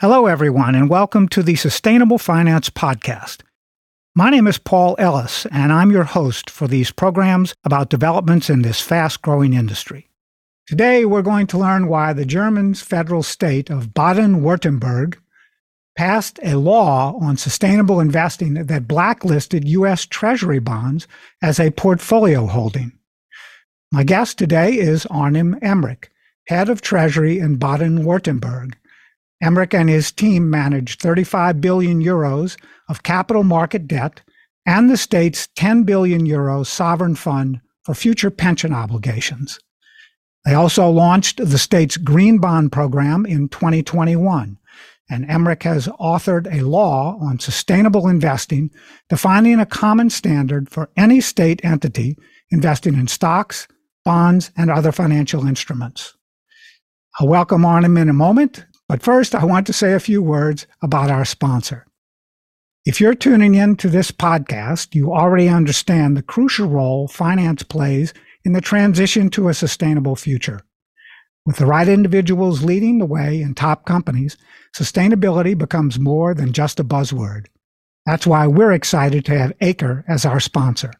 Hello, everyone, and welcome to the Sustainable Finance Podcast. My name is Paul Ellis, and I'm your host for these programs about developments in this fast growing industry. Today, we're going to learn why the German federal state of Baden Württemberg passed a law on sustainable investing that blacklisted U.S. Treasury bonds as a portfolio holding. My guest today is Arnim Emrich, head of Treasury in Baden Württemberg Emrich and his team managed 35 billion euros of capital market debt and the state's 10 billion euro sovereign fund for future pension obligations. They also launched the state's green bond program in 2021, and Emrich has authored a law on sustainable investing, defining a common standard for any state entity investing in stocks, bonds, and other financial instruments. I'll welcome Arnim in a moment but first, I want to say a few words about our sponsor. If you're tuning in to this podcast, you already understand the crucial role finance plays in the transition to a sustainable future. With the right individuals leading the way in top companies, sustainability becomes more than just a buzzword. That's why we're excited to have Acre as our sponsor.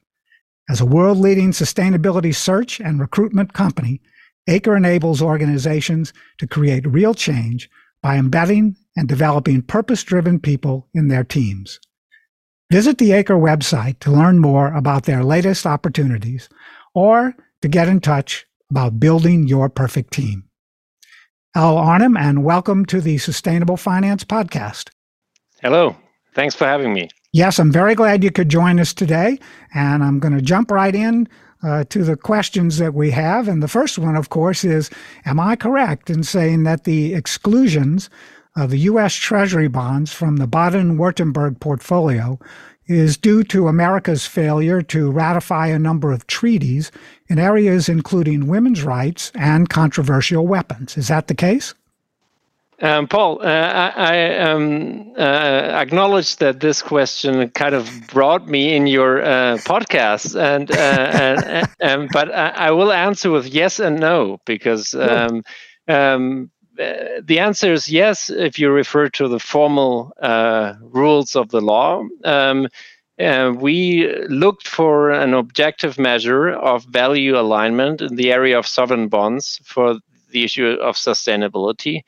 As a world leading sustainability search and recruitment company, Acre enables organizations to create real change by embedding and developing purpose driven people in their teams. Visit the Acre website to learn more about their latest opportunities or to get in touch about building your perfect team. Hello, Arnim, and welcome to the Sustainable Finance Podcast. Hello. Thanks for having me. Yes, I'm very glad you could join us today. And I'm going to jump right in uh, to the questions that we have. And the first one, of course, is Am I correct in saying that the exclusions of the U.S. Treasury bonds from the Baden Württemberg portfolio is due to America's failure to ratify a number of treaties in areas including women's rights and controversial weapons? Is that the case? Um, Paul, uh, I, I um, uh, acknowledge that this question kind of brought me in your uh, podcast, and, uh, and, and, but I, I, will answer with yes and no because um, um uh, the answer is yes if you refer to the formal uh, rules of the law. Um, we looked for an objective measure of value alignment in the area of sovereign bonds for the issue of sustainability.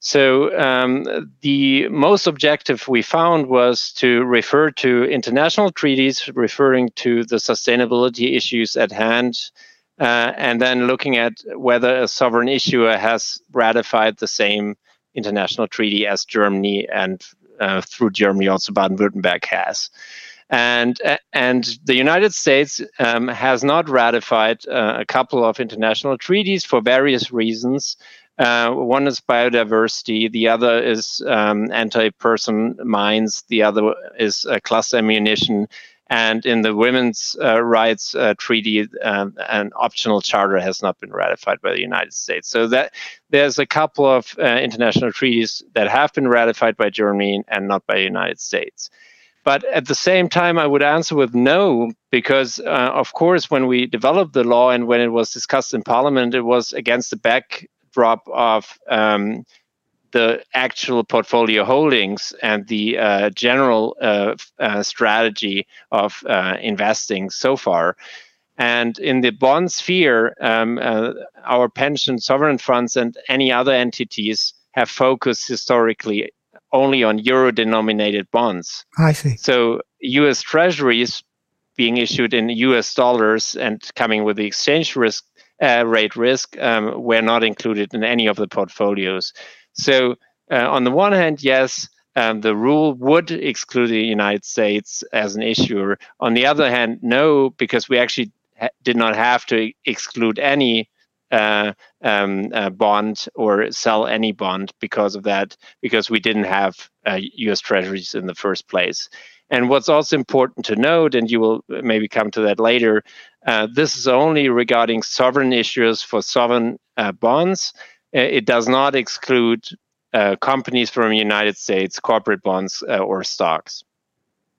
So um, the most objective we found was to refer to international treaties referring to the sustainability issues at hand, uh, and then looking at whether a sovereign issuer has ratified the same international treaty as Germany and uh, through Germany also Baden-Württemberg has. And, and the United States um, has not ratified uh, a couple of international treaties for various reasons. Uh, one is biodiversity, the other is um, anti-person mines, the other is uh, cluster ammunition, and in the women's uh, rights uh, treaty, um, an optional charter has not been ratified by the United States. So that there's a couple of uh, international treaties that have been ratified by Germany and not by the United States. But at the same time, I would answer with no, because uh, of course, when we developed the law and when it was discussed in Parliament, it was against the back drop of um, the actual portfolio holdings and the uh, general uh, uh, strategy of uh, investing so far. And in the bond sphere, um, uh, our pension sovereign funds and any other entities have focused historically only on euro denominated bonds. I see. So US treasuries being issued in US dollars and coming with the exchange risk uh, rate risk um, were not included in any of the portfolios. So, uh, on the one hand, yes, um, the rule would exclude the United States as an issuer. On the other hand, no, because we actually ha- did not have to exclude any uh, um, uh, bond or sell any bond because of that, because we didn't have uh, US treasuries in the first place. And what's also important to note, and you will maybe come to that later, uh, this is only regarding sovereign issues for sovereign uh, bonds. Uh, it does not exclude companies from the United States, corporate bonds, or stocks.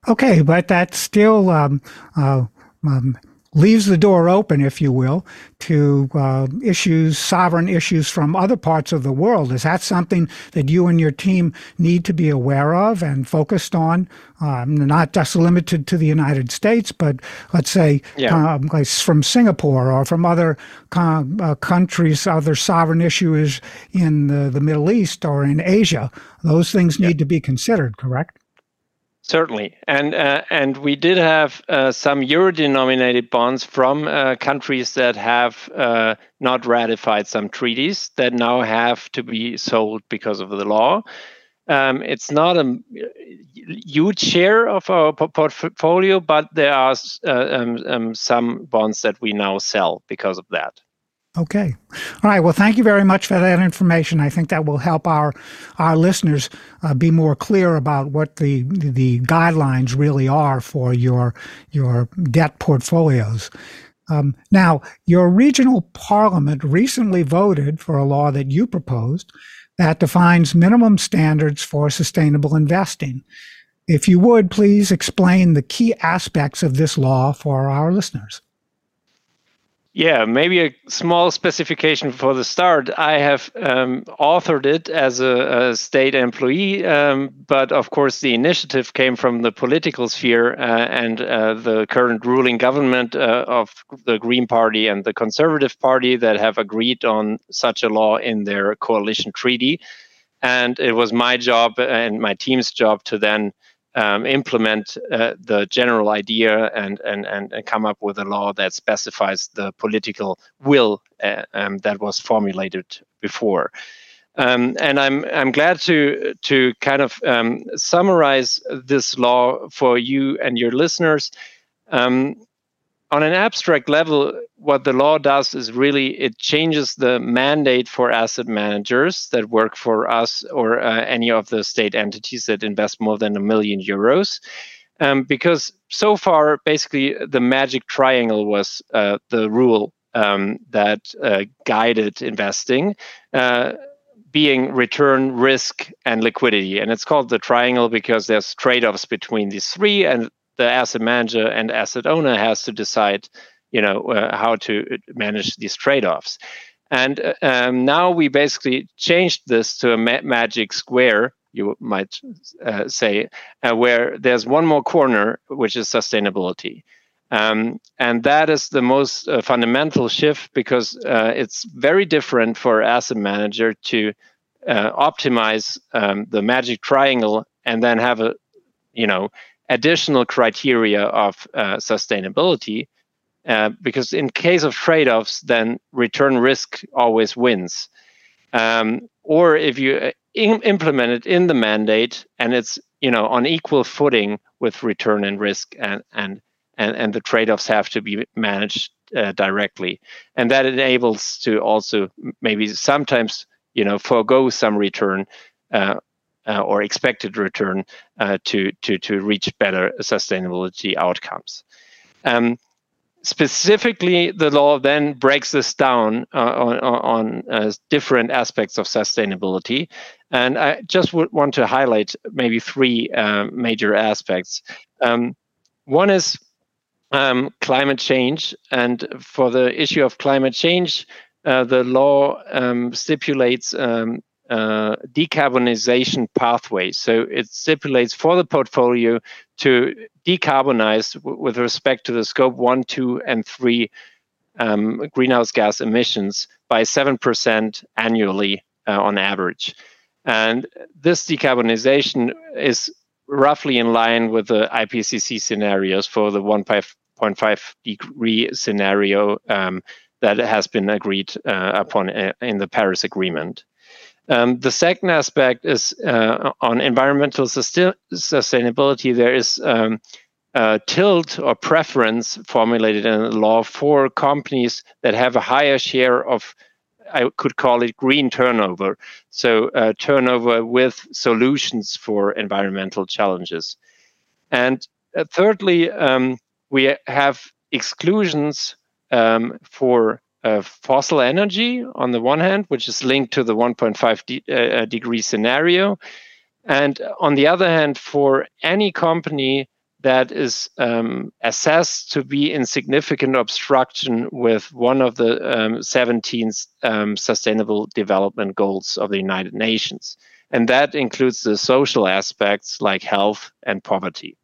Okay, but that still um, um, leaves the door open, if you will, to uh, issues, sovereign issues from other parts of the world. Is that something that you and your team need to be aware of and focused on? Um, not just limited to the United States, but let's say yeah. um, like from Singapore or from other uh, countries, other sovereign issues in the, the Middle East or in Asia. Those things need to be considered, correct? Certainly, and uh, and we did have uh, some euro-denominated bonds from uh, countries that have uh, not ratified some treaties that now have to be sold because of the law. Um, it's not a huge share of our portfolio, but there are uh, um, um, some bonds that we now sell because of that. Okay. All right. Well, thank you very much for that information. I think that will help our our listeners uh, be more clear about what the the guidelines really are for your your debt portfolios. Um, now, your regional parliament recently voted for a law that you proposed that defines minimum standards for sustainable investing. If you would, please explain the key aspects of this law for our listeners. Yeah, maybe a small specification for the start. I have um, authored it as a, a state employee, um, but of course, the initiative came from the political sphere uh, and uh, the current ruling government uh, of the Green Party and the Conservative Party that have agreed on such a law in their coalition treaty. And it was my job and my team's job to then um, implement uh, the general idea and, and, and, and, come up with a law that specifies the political will uh, um, that was formulated before. Um, and I'm I'm glad to to kind of um, summarize this law for you and your listeners. Um, on an abstract level, what the law does is really it changes the mandate for asset managers that work for us or uh, any of the state entities that invest more than a million euros. Um, because so far, basically, the magic triangle was uh, the rule um, that uh, guided investing. Uh, being return, risk, and liquidity. And it's called the triangle because there's trade offs between these three, and the asset manager and asset owner has to decide you know uh, how to manage these trade-offs and uh, um, now we basically changed this to a ma- magic square you might uh, say uh, where there's one more corner which is sustainability um, and that is the most uh, fundamental shift because uh, it's very different for asset manager to optimize um, the magic triangle and then have a you know additional criteria of uh, sustainability. Uh, because in case of trade-offs, then return risk always wins. Um, or if you uh, in, implement it in the mandate and it's you know on equal footing with return and risk, and and and, and the trade-offs have to be managed uh, directly, and that enables to also maybe sometimes you know forego some return uh, uh, or expected return uh, to, to, to reach better sustainability outcomes. Um, specifically, the law then breaks this down uh, on, on uh, different aspects of sustainability. And I just would want to highlight maybe three uh, major aspects. Um, one is um, climate change. And for the issue of climate change, uh, the law um, stipulates um, uh, decarbonization pathway. So it stipulates for the portfolio to decarbonize w- with respect to the scope one, two, and three um, greenhouse gas emissions by 7% annually uh, on average. And this decarbonization is roughly in line with the IPCC scenarios for the 1.5 degree scenario um, that has been agreed uh, upon uh, in the Paris Agreement. Um, the second aspect is uh, on environmental sustainability. There is um, a tilt or preference formulated in the law for companies that have a higher share of, I could call it green turnover. So, uh, turnover with solutions for environmental challenges. And uh, thirdly, um, we have exclusions um, for uh, fossil energy on the one hand, which is linked to the 1.5 de- uh, uh, degree scenario. And on the other hand, for any company that is um, assessed to be in significant obstruction with one of the um, 17 um, Sustainable Development Goals of the United Nations. And that includes the social aspects like health and poverty.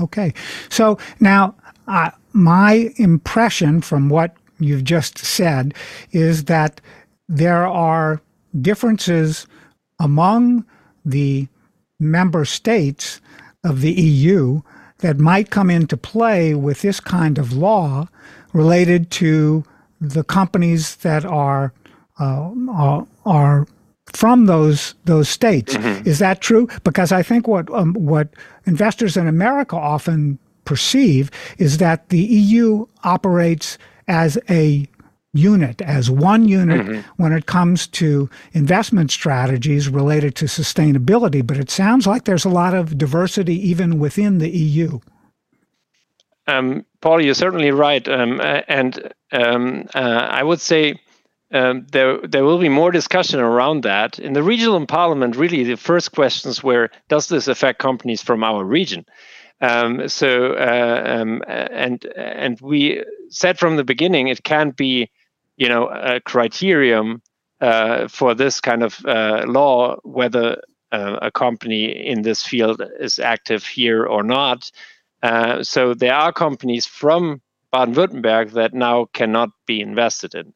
Okay. So now, uh, my impression from what you've just said is that there are differences among the member states of the EU that might come into play with this kind of law related to the companies that are uh, are, are from those those states. Mm-hmm. Is that true? Because I think what um, what investors in America often perceive is that the EU operates as a unit, as one unit mm-hmm. when it comes to investment strategies related to sustainability. But it sounds like there's a lot of diversity even within the EU. Um, Paul, you're certainly right, um, and um, uh, I would say um, there there will be more discussion around that in the regional parliament. Really, the first questions were: Does this affect companies from our region? Um, so, uh, um, and and we said from the beginning it can't be, you know, a criterion uh, for this kind of uh, law whether uh, a company in this field is active here or not. Uh, so there are companies from Baden-Württemberg that now cannot be invested in.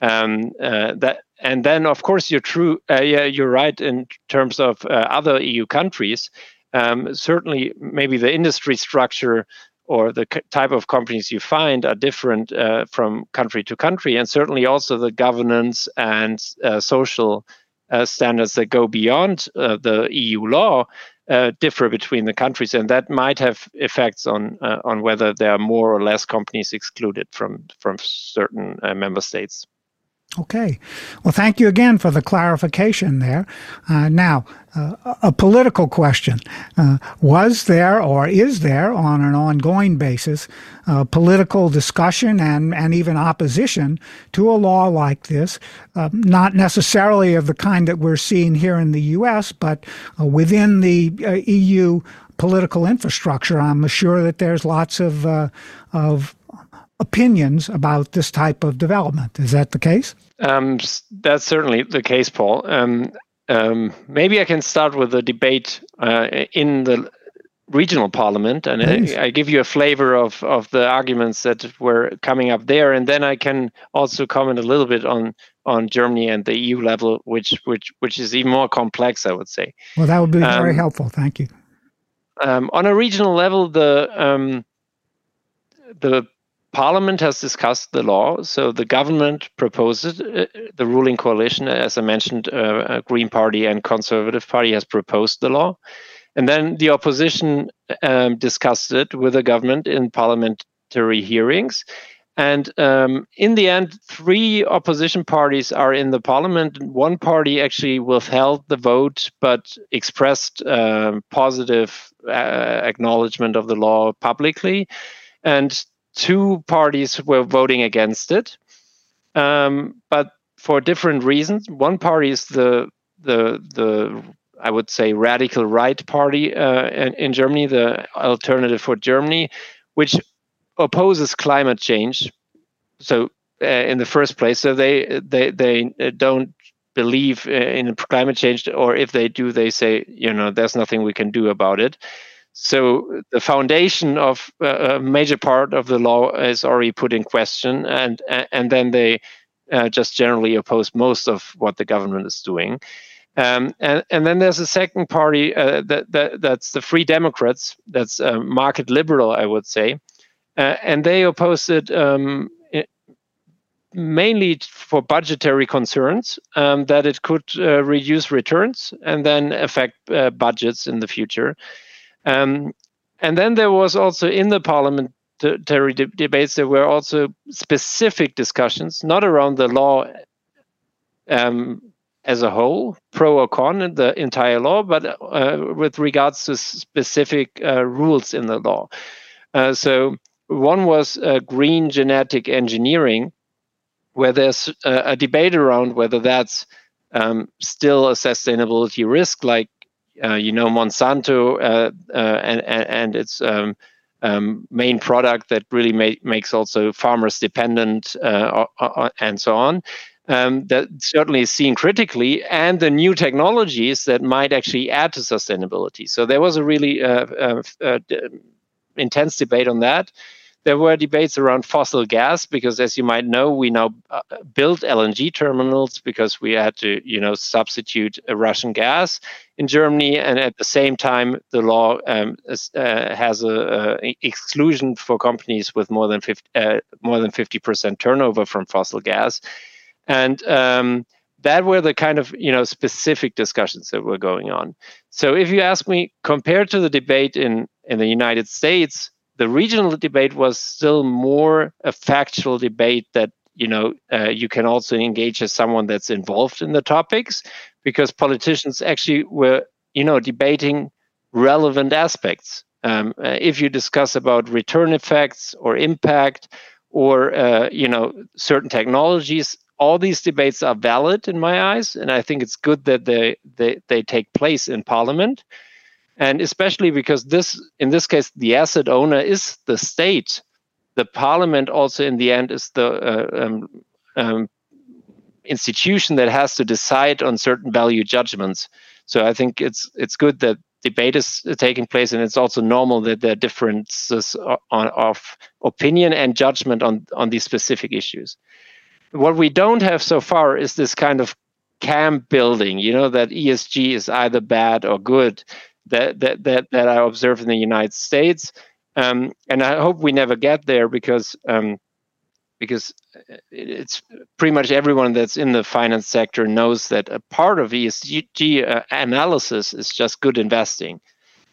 Um, uh, that and then of course you're true. Uh, yeah, you're right in terms of uh, other EU countries. Um, certainly, maybe the industry structure or the type of companies you find are different uh, from country to country, and certainly also the governance and uh, social uh, standards that go beyond the EU law uh, differ between the countries, and that might have effects on uh, on whether there are more or less companies excluded from from certain uh, member states. Okay. Well, thank you again for the clarification there. Uh, now, uh, a political question. Uh, was there or is there, on an ongoing basis, uh, political discussion and, and even opposition to a law like this? Uh, not necessarily of the kind that we're seeing here in the U.S., but uh, within the EU political infrastructure. I'm sure that there's lots of, of opinions about this type of development. Is that the case? Um, that's certainly the case, Paul. Um, um, maybe I can start with the debate uh, in the regional parliament, and I, I, give you a flavor of, of the arguments that were coming up there, and then I can also comment a little bit on on Germany and the EU level, which which which is even more complex, I would say. Well, that would be very um, helpful. Thank you. Um, on a regional level, the um, the Parliament has discussed the law, so the government proposed it. Uh, the ruling coalition, as I mentioned, uh, Green Party and Conservative Party has proposed the law, and then the opposition um, discussed it with the government in parliamentary hearings. And um, in the end, three opposition parties are in the parliament. One party actually withheld the vote, but expressed uh, positive uh, acknowledgement of the law publicly. And two parties were voting against it, um, but for different reasons. One party is the the the I would say radical right party uh, in, in, Germany, the Alternative for Germany, which opposes climate change. So uh, in the first place, so they they they don't believe in climate change, or if they do, they say you know there's nothing we can do about it. So the foundation of uh, a major part of the law is already put in question, and and then they uh, just generally oppose most of what the government is doing. Um, and, and then there's a second party uh, that, that that's the Free Democrats. That's uh, market liberal, I would say, uh, and they oppose it um, mainly for budgetary concerns um, that it could uh, reduce returns and then affect budgets in the future. Um, and then there was also in the parliamentary de- debates, there were also specific discussions, not around the law um, as a whole, pro or con the entire law, but uh, with regards to specific uh, rules in the law. Uh, so one was uh, green genetic engineering, where there's a, a debate around whether that's um, still a sustainability risk, like uh, you know Monsanto uh, uh, and, and, its um, um, main product that really ma- makes also farmers dependent uh, and so on. Um, that certainly is seen critically, and the new technologies that might actually add to sustainability. So there was a really uh, uh, uh, intense debate on that. There were debates around fossil gas because, as you might know, we now uh, built LNG terminals because we had to, you know, substitute Russian gas in Germany, and at the same time, the law um, uh, has a, a, exclusion for companies with more than 50 uh, more than 50 percent turnover from fossil gas, and um, that were the kind of you know specific discussions that were going on. So if you ask me, compared to the debate in in the United States, the regional debate was still more a factual debate that you know uh, you can also engage as someone that's involved in the topics because politicians actually were you know debating relevant aspects. Um, uh, if you discuss about return effects or impact or uh, you know certain technologies all these debates are valid in my eyes and i think it's good that they they, they take place in parliament and especially because this in this case the asset owner is the state. The parliament also in the end is the uh, um, um, institution that has to decide on certain value judgments. So i think it's it's good that debate is taking place and it's also normal that there are differences on, of opinion and judgment on on these specific issues. What we don't have so far is this kind of camp building you know that esg is either bad or good that that that, that I observe in the United States, um, and I hope we never get there because um, because it's pretty much everyone that's in the finance sector knows that a part of ESG uh, analysis is just good investing.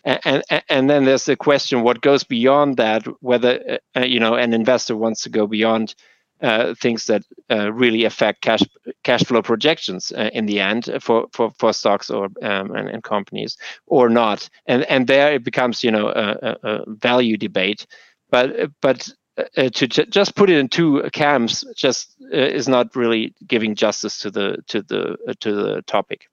And, and, and then there's the question what goes beyond that whether uh, you know an investor wants to go beyond uh, things that uh, really affect cash cash flow projections uh, in the end for, for, for stocks or um, and, and, companies or not. And and there it becomes you know a, a value debate. But but uh, to j- just put it in two camps just uh, is not really giving justice to the to the to the topic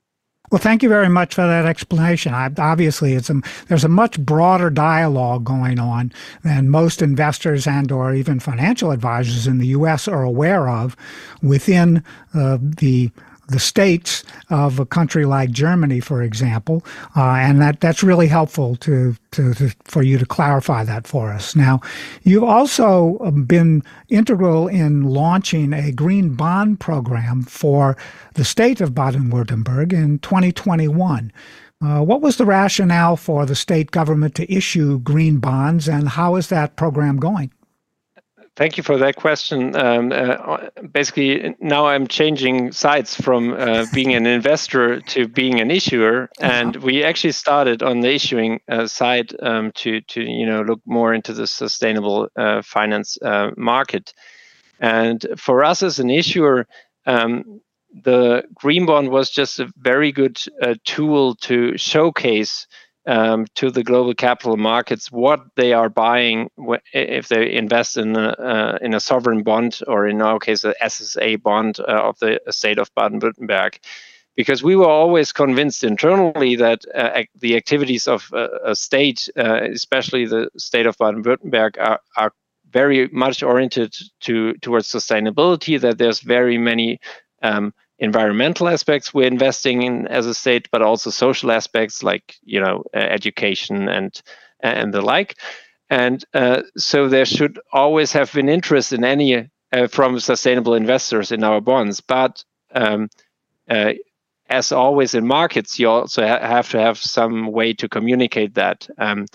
well, thank you very much for that explanation. I, obviously, it's a, there's a much broader dialogue going on than most investors and or even financial advisors in the U.S. are aware of within uh, the the states of a country like Germany, for example, uh, and that that's really helpful to, to, to, for you to clarify that for us. Now, you've also um, been integral in launching a green bond program for the state of Baden-Württemberg in 2021. Uh, what was the rationale for the state government to issue green bonds, and how is that program going? Thank you for that question. Um, uh, basically, now I'm changing sides from uh, being an investor to being an issuer, and we actually started on the issuing uh, side um, to to you know look more into the sustainable uh, finance uh, market. And for us as an issuer, um, the green bond was just a very good uh, tool to showcase um, to the global capital markets what they are buying if they invest in a, uh, in a sovereign bond or in our case a SSA bond uh, of the state of Baden-Württemberg. Because we were always convinced internally that uh, the activities of a state uh, especially the state of Baden-Württemberg are, are very much oriented to towards sustainability that there's very many um, environmental aspects we're investing in as a state, but also social aspects like you know uh, education and and the like. And uh, so there should always have been interest in any uh, from sustainable investors in our bonds. But um, uh, as always in markets, you also ha- have to have some way to communicate that. Um,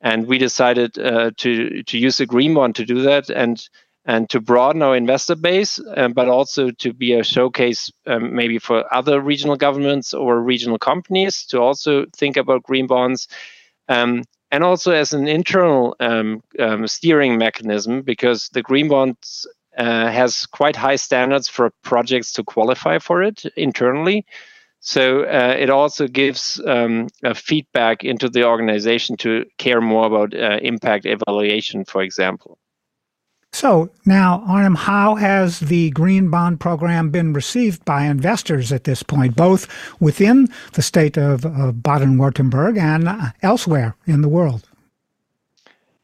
and we decided uh, to to use a green bond to do that. And and to broaden our investor base, um, but also to be a showcase um, maybe for other regional governments or regional companies to also think about green bonds. Um, and also as an internal um, um, steering mechanism, because the green bonds uh, has quite high standards for projects to qualify for it internally. So uh, it also gives um, feedback into the organization to care more about uh, impact evaluation, for example. So now, Arnim, how has the Green Bond Program been received by investors at this point, both within the state of, of Baden-Württemberg and elsewhere in the world?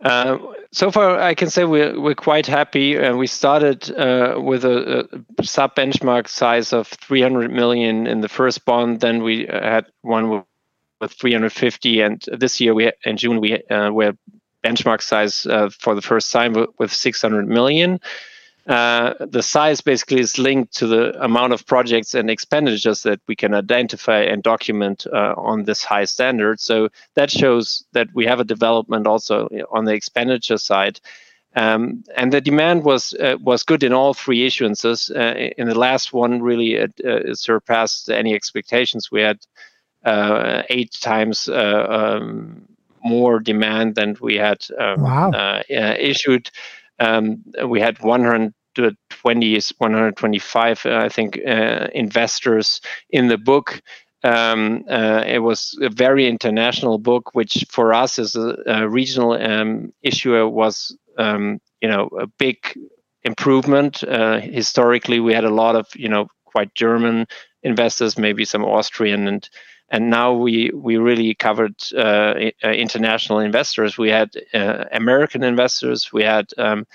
Uh, so far, I can say we're, we're quite happy. Uh, we started uh, with a, a, sub benchmark size of 300 million in the first bond. Then we had one with, with 350, and this year we in June we uh, were benchmark size uh, for the first time with, with 600 million. Uh, the size basically is linked to the amount of projects and expenditures that we can identify and document uh, on this high standard. So that shows that we have a development also on the expenditure side. Um, and the demand was uh, was good in all three issuances. Uh, in the last one, really, it, uh, it, surpassed any expectations. We had uh, eight times um, more demand than we had um, wow. issued. Um, we had 100 to 20 125 uh, i think uh, investors in the book um, uh, it was a very international book which for us as a, a regional um, issuer was um, you know a big improvement uh, historically we had a lot of you know quite german investors maybe some austrian and and now we we really covered uh, international investors we had uh, american investors we had um,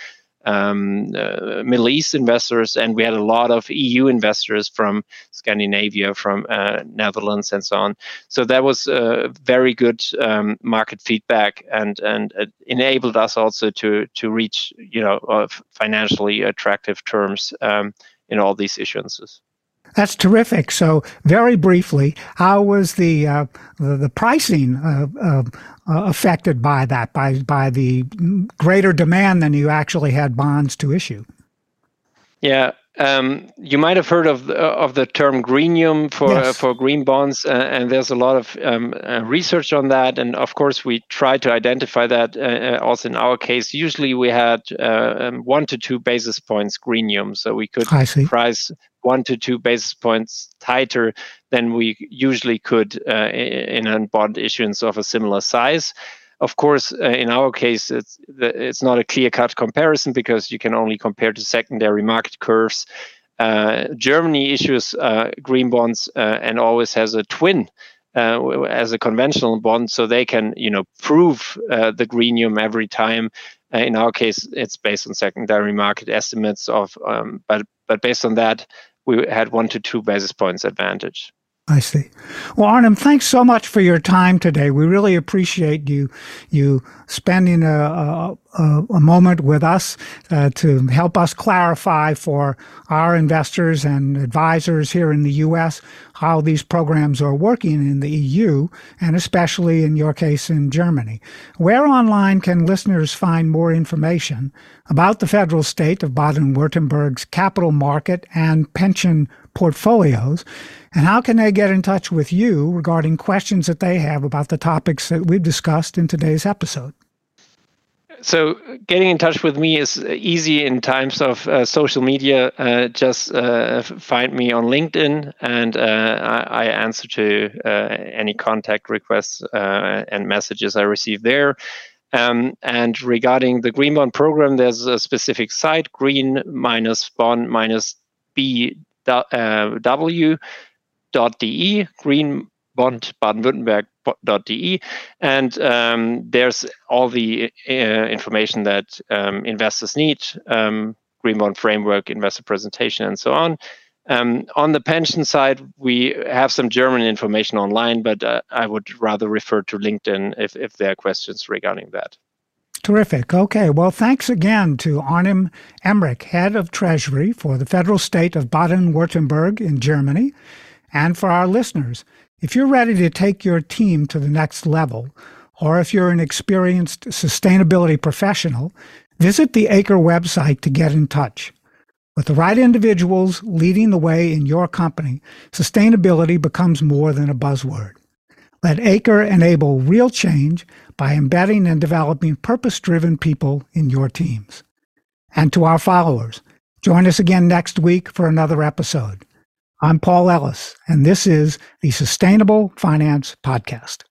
um, uh, Middle East investors, and we had a lot of EU investors from Scandinavia, from uh, Netherlands, and so on. So that was uh, very good um, market feedback, and and enabled us also to to reach you know financially attractive terms um, in all these issuances. That's terrific. So, very briefly, how was the uh, the, pricing uh, uh, affected by that, by by the greater demand than you actually had bonds to issue? Yeah, um, you might have heard of the, of the term greenium for yes. uh, for green bonds, uh, and there's a lot of um, uh, research on that. And of course, we try to identify that. Uh, uh, also, in our case, usually we had uh, um, one to two basis points greenium, so we could price one to two basis points tighter than we usually could in a bond issuance of a similar size. Of course, uh, in our case, it's it's not a clear-cut comparison because you can only compare to secondary market curves. Uh, Germany issues uh, green bonds uh, and always has a twin uh, as a conventional bond, so they can you know prove uh, the greenium every time. in our case, it's based on secondary market estimates of, um, but but based on that, we had one to two basis points advantage. I see. Well, Arnim, thanks so much for your time today. We really appreciate you you spending a, a, a moment with us uh, to help us clarify for our investors and advisors here in the U.S. how these programs are working in the EU, and especially in your case in Germany. Where online can listeners find more information about the federal state of Baden-Württemberg's capital market and pension portfolios? And how can they get in touch with you regarding questions that they have about the topics that we've discussed in today's episode? So, getting in touch with me is easy in times of uh, social media. Uh, just uh, find me on LinkedIn, and uh, I, I, answer to uh, any contact requests uh, and messages I receive there. Um, and regarding the Green Bond program, there's a specific site, green minus bond minus B W greenbond.de, greenbond-baden-württemberg.de, and um, there's all the uh, information that um, investors need, um, green bond framework, investor presentation, and so on. Um, on the pension side, we have some German information online, but uh, I would rather refer to LinkedIn if, if there are questions regarding that. Terrific. Okay. Well, thanks again to Arnim Emrich, head of Treasury for the federal state of Baden Württemberg in Germany, and for our listeners, if you're ready to take your team to the next level, or if you're an experienced sustainability professional, visit the ACRE website to get in touch. With the right individuals leading the way in your company, sustainability becomes more than a buzzword. Let ACRE enable real change by embedding and developing purpose driven people in your teams. And to our followers, join us again next week for another episode. I'm Paul Ellis, and this is the Sustainable Finance Podcast.